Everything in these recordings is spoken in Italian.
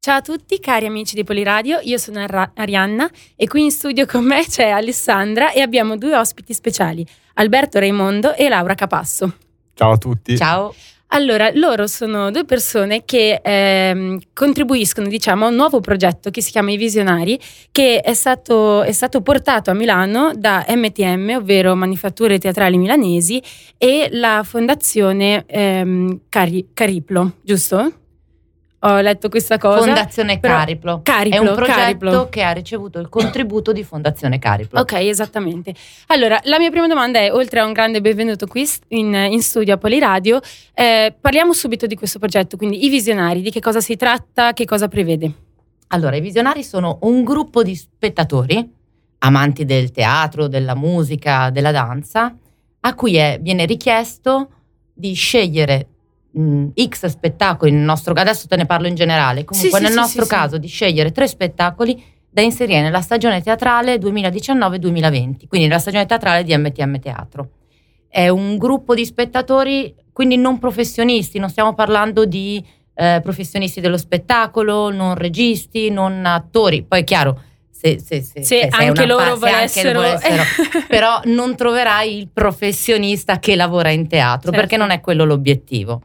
Ciao a tutti cari amici di Poliradio, io sono Ar- Arianna e qui in studio con me c'è Alessandra e abbiamo due ospiti speciali, Alberto Raimondo e Laura Capasso. Ciao a tutti. Ciao. Allora, loro sono due persone che ehm, contribuiscono, diciamo, a un nuovo progetto che si chiama I Visionari, che è stato, è stato portato a Milano da MTM, ovvero Manifatture Teatrali Milanesi, e la fondazione ehm, Cari- Cariplo, giusto? Ho letto questa cosa. Fondazione Cariplo. Cariplo. È un progetto Cariplo. che ha ricevuto il contributo di Fondazione Cariplo. Ok, esattamente. Allora, la mia prima domanda è, oltre a un grande benvenuto qui in, in studio a Poliradio, eh, parliamo subito di questo progetto, quindi i visionari, di che cosa si tratta, che cosa prevede? Allora, i visionari sono un gruppo di spettatori, amanti del teatro, della musica, della danza, a cui è, viene richiesto di scegliere mh, X spettacoli, nel nostro, adesso te ne parlo in generale, comunque Sì, nel sì, nostro sì, caso di scegliere tre spettacoli da inserire nella stagione teatrale 2019-2020, quindi nella stagione teatrale di MTM Teatro. È un gruppo di spettatori, quindi non professionisti, non stiamo parlando di eh, professionisti dello spettacolo, non registi, non attori, poi è chiaro, se, se, se, Se anche loro pa- se anche volessero- volessero, però non troverai il professionista che lavora in teatro, Certo. perché non è quello l'obiettivo.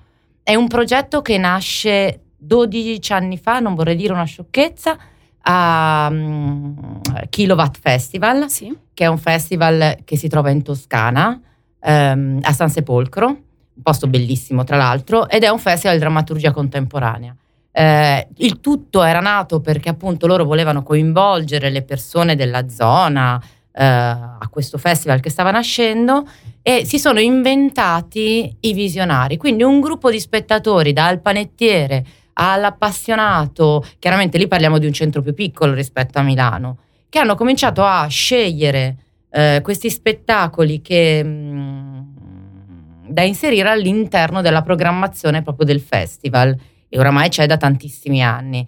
È un progetto che nasce 12 anni fa, non vorrei dire una sciocchezza, a mm, Kilowatt Festival, Sì. che è un festival che si trova in Toscana, ehm, a San Sepolcro, un posto bellissimo tra l'altro, ed è un festival di drammaturgia contemporanea. Eh, il tutto era nato perché appunto loro volevano coinvolgere le persone della zona eh, a questo festival che stava nascendo e si sono inventati i visionari, quindi un gruppo di spettatori dal panettiere all'appassionato, chiaramente lì parliamo di un centro più piccolo rispetto a Milano, che hanno cominciato a scegliere eh, questi spettacoli che, mh, da inserire all'interno della programmazione proprio del festival e oramai c'è da tantissimi anni.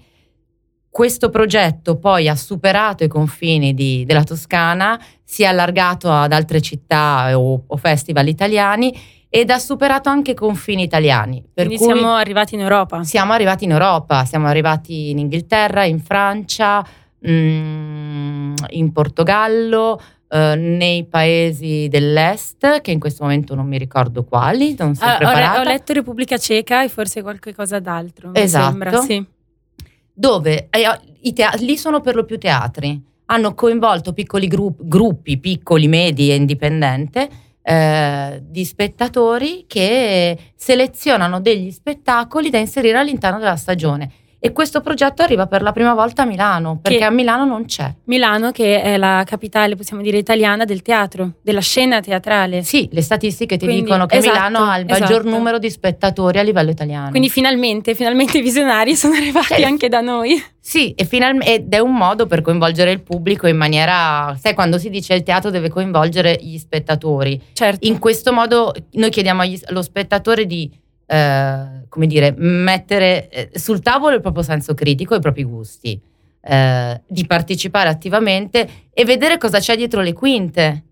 Questo progetto poi ha superato i confini di- della Toscana, si è allargato ad altre città o, o festival italiani ed ha superato anche i confini italiani. Per Quindi siamo arrivati in Europa. siamo arrivati in Europa, siamo arrivati in Inghilterra, in Francia, mm, in Portogallo, eh, nei paesi dell'est, che in questo momento non mi ricordo quali, non sono Ah, ho, re- preparata. ho letto Repubblica Ceca e forse qualche cosa d'altro. mi Esatto. sembra, sì. Dove eh, i tea- lì sono per lo più teatri, hanno coinvolto piccoli grup- gruppi, piccoli, medi e indipendente, eh, di spettatori che selezionano degli spettacoli da inserire all'interno della stagione. E questo progetto arriva per la prima volta a Milano, perché Che- a Milano non c'è. Milano, che è la capitale, possiamo dire, italiana del teatro, della scena teatrale. Sì, le statistiche ti Quindi, dicono che esatto, Milano ha il maggior esatto. numero di spettatori a livello italiano. Quindi finalmente, finalmente i visionari sono arrivati Cioè, anche da noi. Sì, e finalme- ed è un modo per coinvolgere il pubblico in maniera, sai, quando si dice il teatro deve coinvolgere gli spettatori. Certo. In questo modo noi chiediamo agli- allo spettatore di, eh, come dire, mettere eh, sul tavolo il proprio senso critico e i propri gusti, eh, di partecipare attivamente e vedere cosa c'è dietro le quinte,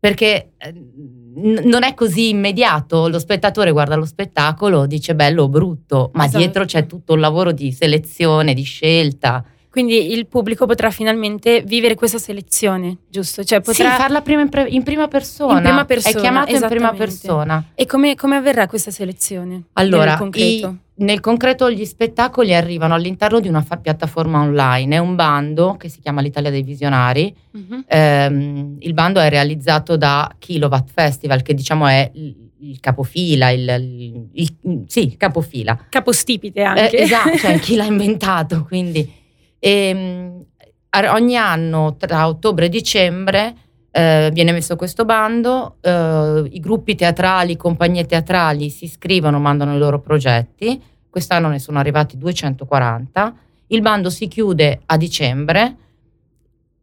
perché eh, n- non è così immediato. Lo spettatore guarda lo spettacolo, dice bello o brutto, ma Esatto. dietro c'è tutto un lavoro di selezione, di scelta. Quindi il pubblico potrà finalmente vivere questa selezione, giusto? Ccioè potrà... Sì, farla prima in, pre- in prima persona. In prima persona, È chiamato in prima persona. E come, come avverrà questa selezione? Allora, nel concreto? i- nel concreto gli spettacoli arrivano all'interno di una fa- piattaforma online, è un bando che si chiama l'Italia dei Visionari. Mhm. Ehm, il bando è realizzato da Kilowatt Festival, che diciamo è il, il capofila, il, il- il- sì, il capofila. Capostipite anche. Eh, esatto, cioè chi l'ha inventato, quindi ehm, a- ogni anno tra ottobre e dicembre eh, viene messo questo bando, eh, i gruppi teatrali, compagnie teatrali si iscrivono, mandano i loro progetti, quest'anno ne sono arrivati 240, il bando si chiude a dicembre,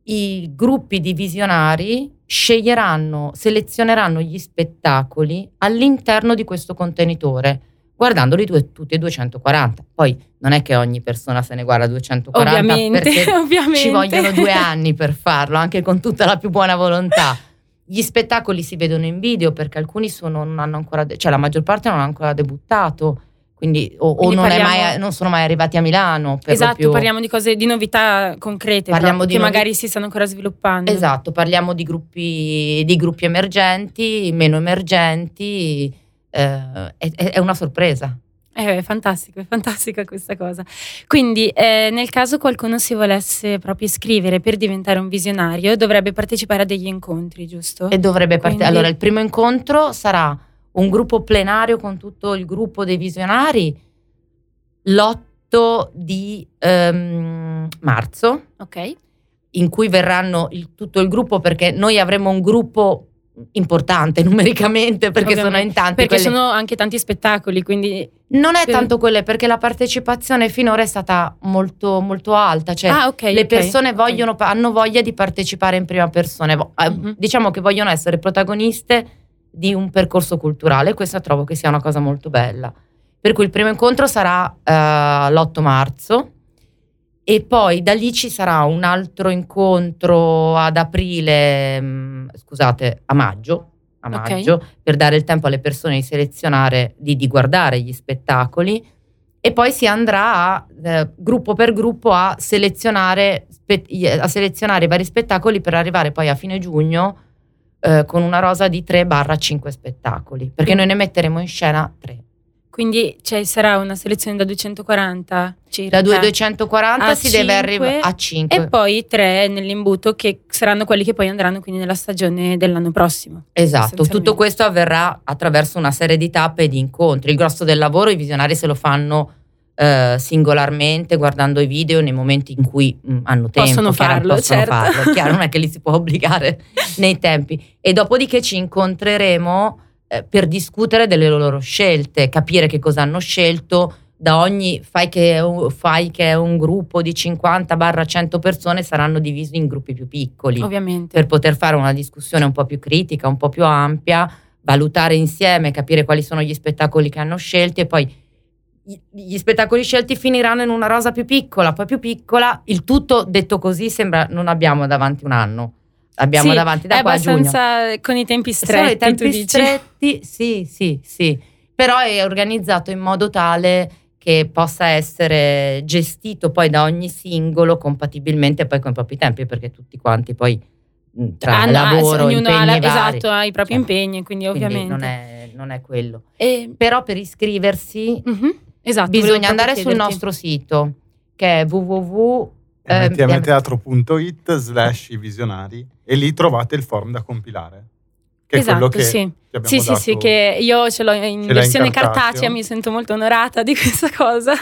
i gruppi di visionari sceglieranno, selezioneranno gli spettacoli all'interno di questo contenitore, guardandoli due- tutti e 240. Poi non è che ogni persona se ne guarda 240 Ovviamente, perché ovviamente. ci vogliono due anni per farlo, anche con tutta la più buona volontà. Gli spettacoli si vedono in video perché alcuni sono, non hanno ancora, de- cioè la maggior parte non ha ancora debuttato. quindi o, o non, parliamo... mai, non, sono mai arrivati a Milano. esatto, parliamo di cose, di novità concrete parliamo di che novi... magari si stanno ancora sviluppando. Esatto, parliamo di gruppi, di gruppi emergenti, meno emergenti, eh, è, è, una sorpresa. Eh, è fantastico, è fantastica questa cosa. Quindi, eh, nel caso qualcuno si volesse proprio iscrivere per diventare un visionario, dovrebbe partecipare a degli incontri, giusto? E dovrebbe partecipare. Quindi... Allora, il primo incontro sarà un gruppo plenario con tutto il gruppo dei visionari l'8 di um, marzo, ok, in cui verranno il, tutto il gruppo perché noi avremo un gruppo importante numericamente perché Ovviamente. sono in tanti. Perché quelle... sono anche tanti spettacoli, quindi... Non è tanto quelle perché la partecipazione finora è stata molto, molto alta, cioè ah, okay, le okay, persone vogliono, okay. hanno voglia di partecipare in prima persona, mm-hmm. diciamo che vogliono essere protagoniste di un percorso culturale. Questa trovo che sia una cosa molto bella. Per cui il primo incontro sarà uh, l'8 marzo e poi da lì ci sarà un altro incontro ad aprile, mh, mm, scusate, a maggio, a maggio okay. per dare il tempo alle persone di selezionare, di, di guardare gli spettacoli e poi si andrà a, eh, gruppo per gruppo a selezionare, spe- a selezionare i vari spettacoli per arrivare poi a fine giugno eh, con una rosa di 3-5 spettacoli, perché noi ne metteremo in scena 3. Quindi cioè, sarà una selezione da 240 circa. Da 240 si 5, deve arrivare a 5. E poi 3 nell'imbuto che saranno quelli che poi andranno quindi nella stagione dell'anno prossimo. Esatto, tutto questo avverrà attraverso una serie di tappe e di incontri. Il grosso del lavoro i visionari se lo fanno eh, singolarmente guardando i video nei momenti in cui mh, mm, hanno tempo. Possono farlo, possono certo. farlo. Chiaro, non è che li si può obbligare nei tempi. E dopodiché ci incontreremo eh, per discutere delle loro scelte, capire che cosa hanno scelto. Da ogni fai che, fai che è un gruppo di 50-100 persone saranno divisi in gruppi più piccoli. Ovviamente. Per poter fare una discussione un po' più critica, un po' più ampia, valutare insieme, capire quali sono gli spettacoli che hanno scelti e poi gli spettacoli scelti finiranno in una rosa più piccola, poi più piccola, il tutto detto così sembra non abbiamo davanti un anno. Abbiamo sì, davanti da è qua abbastanza con i tempi stretti. Sono i tempi stretti, sì, sì, sì. Però è organizzato in modo tale che possa essere gestito poi da ogni singolo compatibilmente poi con i propri tempi, perché tutti quanti poi tra ah, lavoro, no, ognuno ha, la, esatto, ha i propri cioè, impegni, quindi, quindi ovviamente non è, non è quello. E, Però per iscriversi uh-huh. Esatto, bisogna andare sul nostro sito che è www mtmteatro.it slash i visionari e lì trovate il form da compilare. Che esatto, è quello che sì. Sì, sì, sì, che io ce l'ho in ce versione in cartacea, mi sento molto onorata di questa cosa.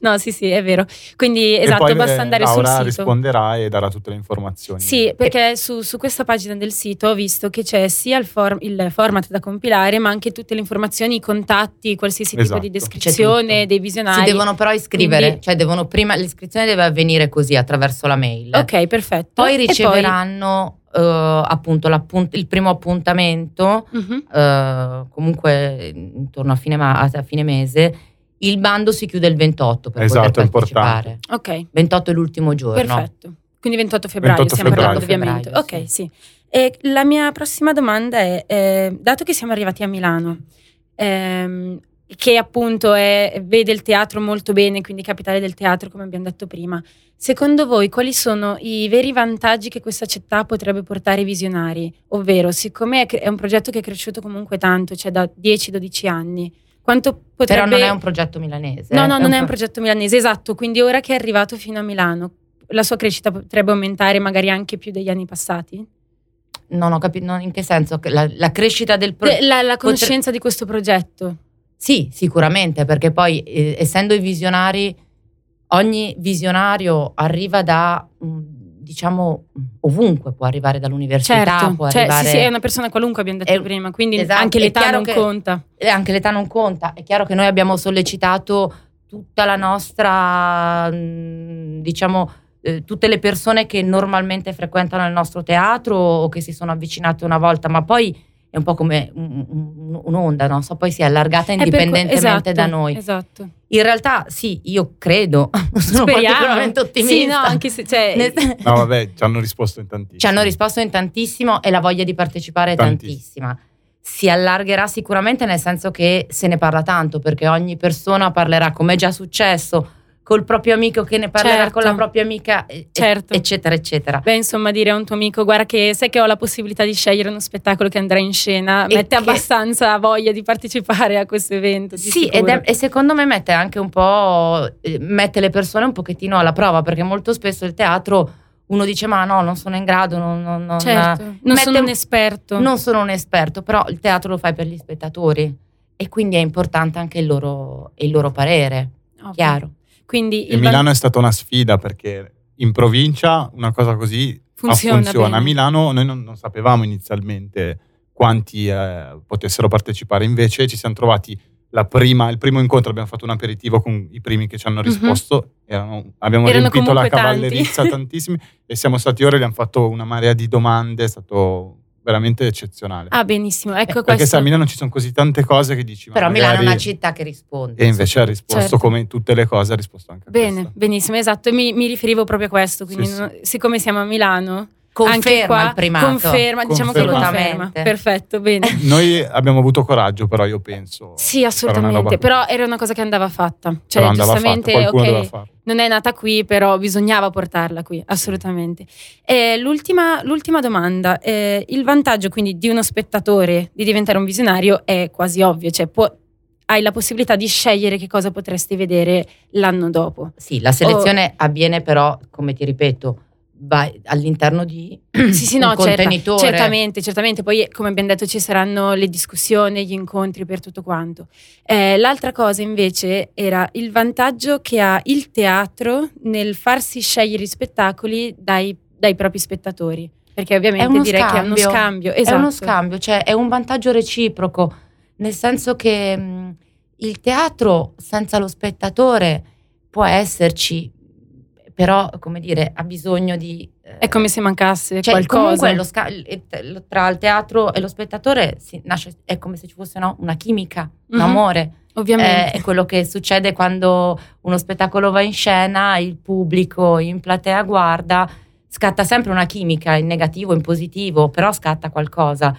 no, sì, sì, è vero. Quindi, esatto, poi, basta andare Laura sul sito. risponderà e darà tutte le informazioni. Sì, perché su, su, questa pagina del sito ho visto che c'è sia il, form, il, format da compilare, ma anche tutte le informazioni, i contatti, qualsiasi esatto. tipo di esatto. descrizione dei visionari. Si devono però iscrivere, Quindi, cioè devono prima, l'iscrizione deve avvenire così, attraverso la mail. Ok, perfetto. Poi riceveranno Uh, appunto il primo appuntamento, uh-huh. uh, comunque intorno a fine, ma- a fine, mese, il bando si chiude il 28 per esatto, poter partecipare. Ok. 28 è l'ultimo giorno. Perfetto. Quindi 28 febbraio 28 stiamo febbraio. parlando ovviamente. Febbraio, ok, sì. E la mia prossima domanda è, eh, dato che siamo arrivati a Milano, ehm, che appunto è, vede il teatro molto bene, quindi capitale del teatro, come abbiamo detto prima. Secondo voi, quali sono i veri vantaggi che questa città potrebbe portare ai visionari? Ovvero, siccome è un progetto che è cresciuto comunque tanto, cioè da 10-12 anni, quanto potrebbe... Però non è un progetto milanese. No, no, è non un è un progetto milanese, esatto. Quindi ora che è arrivato fino a Milano, la sua crescita potrebbe aumentare magari anche più degli anni passati? Non ho capito in che senso, la, la crescita del progetto... La, la conoscenza potre... di questo progetto. Sì, sicuramente, perché poi eh, essendo i visionari, ogni visionario arriva da, mm, diciamo, ovunque, può arrivare dall'università, certo, può cioè, arrivare... Sì, sì, è una persona qualunque, abbiamo detto è, prima, quindi esatto, anche l'età non che, conta. Anche l'età non conta, è chiaro che noi abbiamo sollecitato tutta la nostra, mm, diciamo, eh, tutte le persone che normalmente frequentano il nostro teatro o che si sono avvicinate una volta, ma poi è un po' come un'onda, no? so, poi si è allargata indipendentemente esatto, da noi. Esatto. In realtà sì, io credo, sono Speriamo. particolarmente ottimista. Sì, no, anche se, cioè... no, vabbè, ci hanno risposto in tantissimo. Ci hanno risposto in tantissimo e la voglia di partecipare è tantissima. si allargherà sicuramente nel senso che se ne parla tanto perché ogni persona parlerà come è già successo col proprio amico che ne parlerà Certo. con la propria amica e- Certo. eccetera eccetera Beh, insomma, dire a un tuo amico, guarda che sai che ho la possibilità di scegliere uno spettacolo che andrà in scena, E mette che- abbastanza voglia di partecipare a questo evento. Sì, è- e secondo me mette anche un po', eh, mette le persone un pochettino alla prova, perché molto spesso il teatro uno dice ma no, non sono in grado, non, non- non- Certo, non mette sono un- un esperto. non sono un esperto, però il teatro lo fai per gli spettatori e quindi è importante anche il loro, il loro parere, Ovvio. chiaro. Quindi E il Milano è stata una sfida perché in provincia una cosa così Funziona funziona. A Milano noi non, non sapevamo inizialmente quanti eh, potessero partecipare, invece ci siamo trovati la prima, il primo incontro, abbiamo fatto un aperitivo con i primi che ci hanno Mhm. risposto, erano- abbiamo Erano riempito la cavallerizza tantissimi e siamo stati ora e gli hanno fatto una marea di domande, è stato veramente eccezionale. Ah, benissimo. Ecco Perché questo. sai, a Milano ci sono così tante cose che dici, Però Milano è magari- una città che risponde. E invece ha risposto Certo. come in tutte le cose, ha risposto anche a Bene, questo. benissimo, esatto. Mi, mi riferivo proprio a questo. Quindi, Sì, sì. no- siccome siamo a Milano, Conferma qua, il primato. Conferma, diciamo che conferma. Assolutamente. Perfetto, bene. Noi abbiamo avuto coraggio, però io penso. Sì, assolutamente. roba- Però era una cosa che andava fatta. Cioè, però giustamente, qualcuno ok, non è nata qui, però bisognava portarla qui, assolutamente. E l'ultima, l'ultima domanda, eh, il vantaggio quindi di uno spettatore di diventare un visionario è quasi ovvio, cioè può- hai la possibilità di scegliere che cosa potresti vedere l'anno dopo. Sì, la selezione avviene però, come ti ripeto, vai all'interno di Sì, sì, un no, certa- contenitore. certamente, certamente. Poi, come abbiamo detto, ci saranno le discussioni, gli incontri per tutto quanto. Eh, l'altra cosa, invece, era il vantaggio che ha il teatro nel farsi scegliere i spettacoli dai, dai propri spettatori. Perché ovviamente direi che è uno scambio. scambio. È Esatto. uno scambio, cioè è un vantaggio reciproco, nel senso che mh, il teatro senza lo spettatore può esserci, però, come dire, ha bisogno di... eh, È come se mancasse cioè, qualcosa. comunque lo sca- tra il teatro e lo spettatore si nasce, è come se ci fosse no, una chimica, un Mhm, amore. Ovviamente. Eh, è quello che succede quando uno spettacolo va in scena, il pubblico in platea guarda, scatta sempre una chimica in negativo, in positivo, però scatta qualcosa.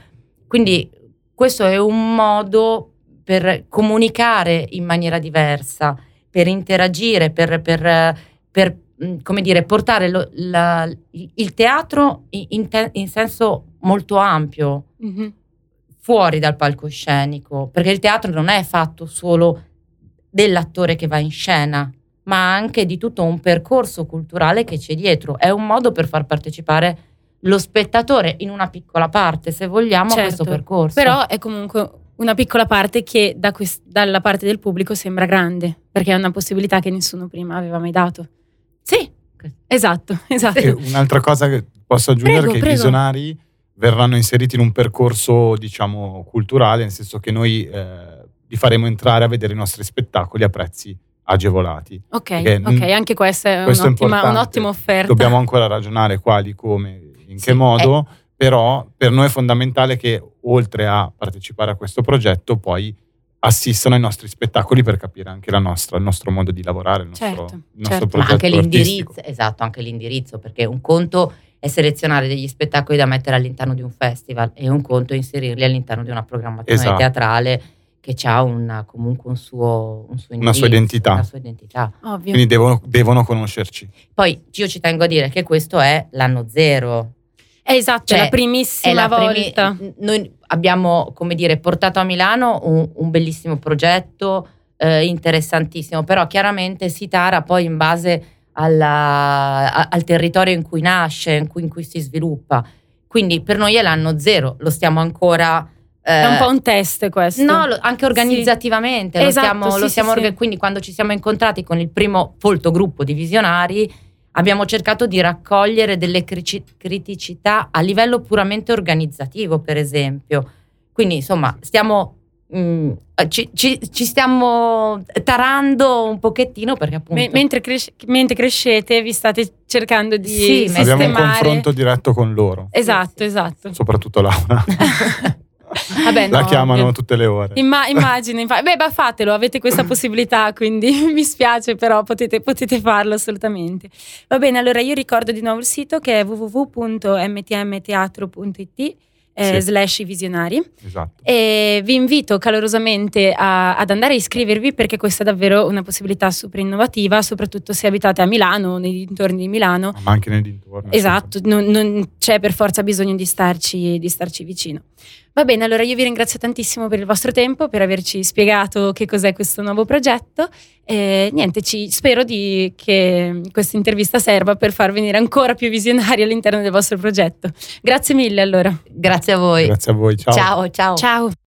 Quindi questo è un modo per comunicare in maniera diversa, per interagire, per, per- per, come dire, portare lo- la- il teatro in, te- in senso molto ampio Mhm. fuori dal palcoscenico, perché il teatro non è fatto solo dell'attore che va in scena, ma anche di tutto un percorso culturale che c'è dietro. È un modo per far partecipare lo spettatore in una piccola parte, se vogliamo, a Certo, questo percorso. Però è comunque una piccola parte che da quest- dalla parte del pubblico sembra grande, perché è una possibilità che nessuno prima aveva mai dato. Sì, Esatto, esatto. E un'altra cosa che posso aggiungere Prego, è che prego. i visionari verranno inseriti in un percorso, diciamo, culturale, nel senso che noi eh, li faremo entrare a vedere i nostri spettacoli a prezzi agevolati. Ok, ok, anche questa è, questo è un'ottima, un'ottima offerta. Dobbiamo ancora ragionare quali, come, in Sì, che modo, però per noi è fondamentale che oltre a partecipare a questo progetto poi assistano ai nostri spettacoli per capire anche la nostra, il nostro modo di lavorare, il nostro, Certo, il nostro certo. ma progetto anche l'indirizzo, esatto, anche l'indirizzo, perché un conto è selezionare degli spettacoli da mettere all'interno di un festival e un conto è inserirli all'interno di una programmazione Esatto. teatrale che ha una, comunque un suo, un suo Una sua indirizzo, identità. Una sua identità. Ovvio. Quindi devono, devono conoscerci. Poi io ci tengo a dire che questo è l'anno zero. È esatto, Cioè, è la È primissima la primi- volta. Noi abbiamo, come dire, portato a Milano un, un bellissimo progetto, eh, interessantissimo, però chiaramente si tara poi in base alla- a- al territorio in cui nasce, in cui, in cui si sviluppa. Quindi per noi è l'anno zero, lo stiamo ancora... eh, È un po' un test questo. No, lo- anche organizzativamente. Lo Esatto, stiamo, sì, lo sì, stiamo sì. orga- Quindi quando ci siamo incontrati con il primo folto gruppo di visionari abbiamo cercato di raccogliere delle criticità a livello puramente organizzativo, per esempio. Quindi insomma stiamo... mm, ci, ci- ci stiamo tarando un pochettino perché appunto... Me- mentre, cres- mentre crescete vi state cercando di Sì, ma- sistemare. Abbiamo un confronto diretto con loro, Esatto, Sì, sì. esatto. soprattutto Laura. Vabbè, La no, chiamano ovvio. tutte le ore. Imma- immagino, infa- beh, ma fatelo, avete questa possibilità, quindi mi spiace, però potete, potete farlo assolutamente. Va bene, allora io ricordo di nuovo il sito che è www.mtmteatro.it. eh, Sì. slash visionari. Esatto. E vi invito calorosamente a- ad andare a iscrivervi perché questa è davvero una possibilità super innovativa, soprattutto se abitate a Milano o nei dintorni di Milano. Ma anche nei dintorni. Esatto, non, non c'è per forza bisogno di starci, di starci vicino. Va bene, allora io vi ringrazio tantissimo per il vostro tempo, per averci spiegato che cos'è questo nuovo progetto. E niente, ci, spero di, che questa intervista serva per far venire ancora più visionari all'interno del vostro progetto. Grazie mille allora. Grazie a voi. Grazie a voi. Ciao. ciao. ciao. Ciao.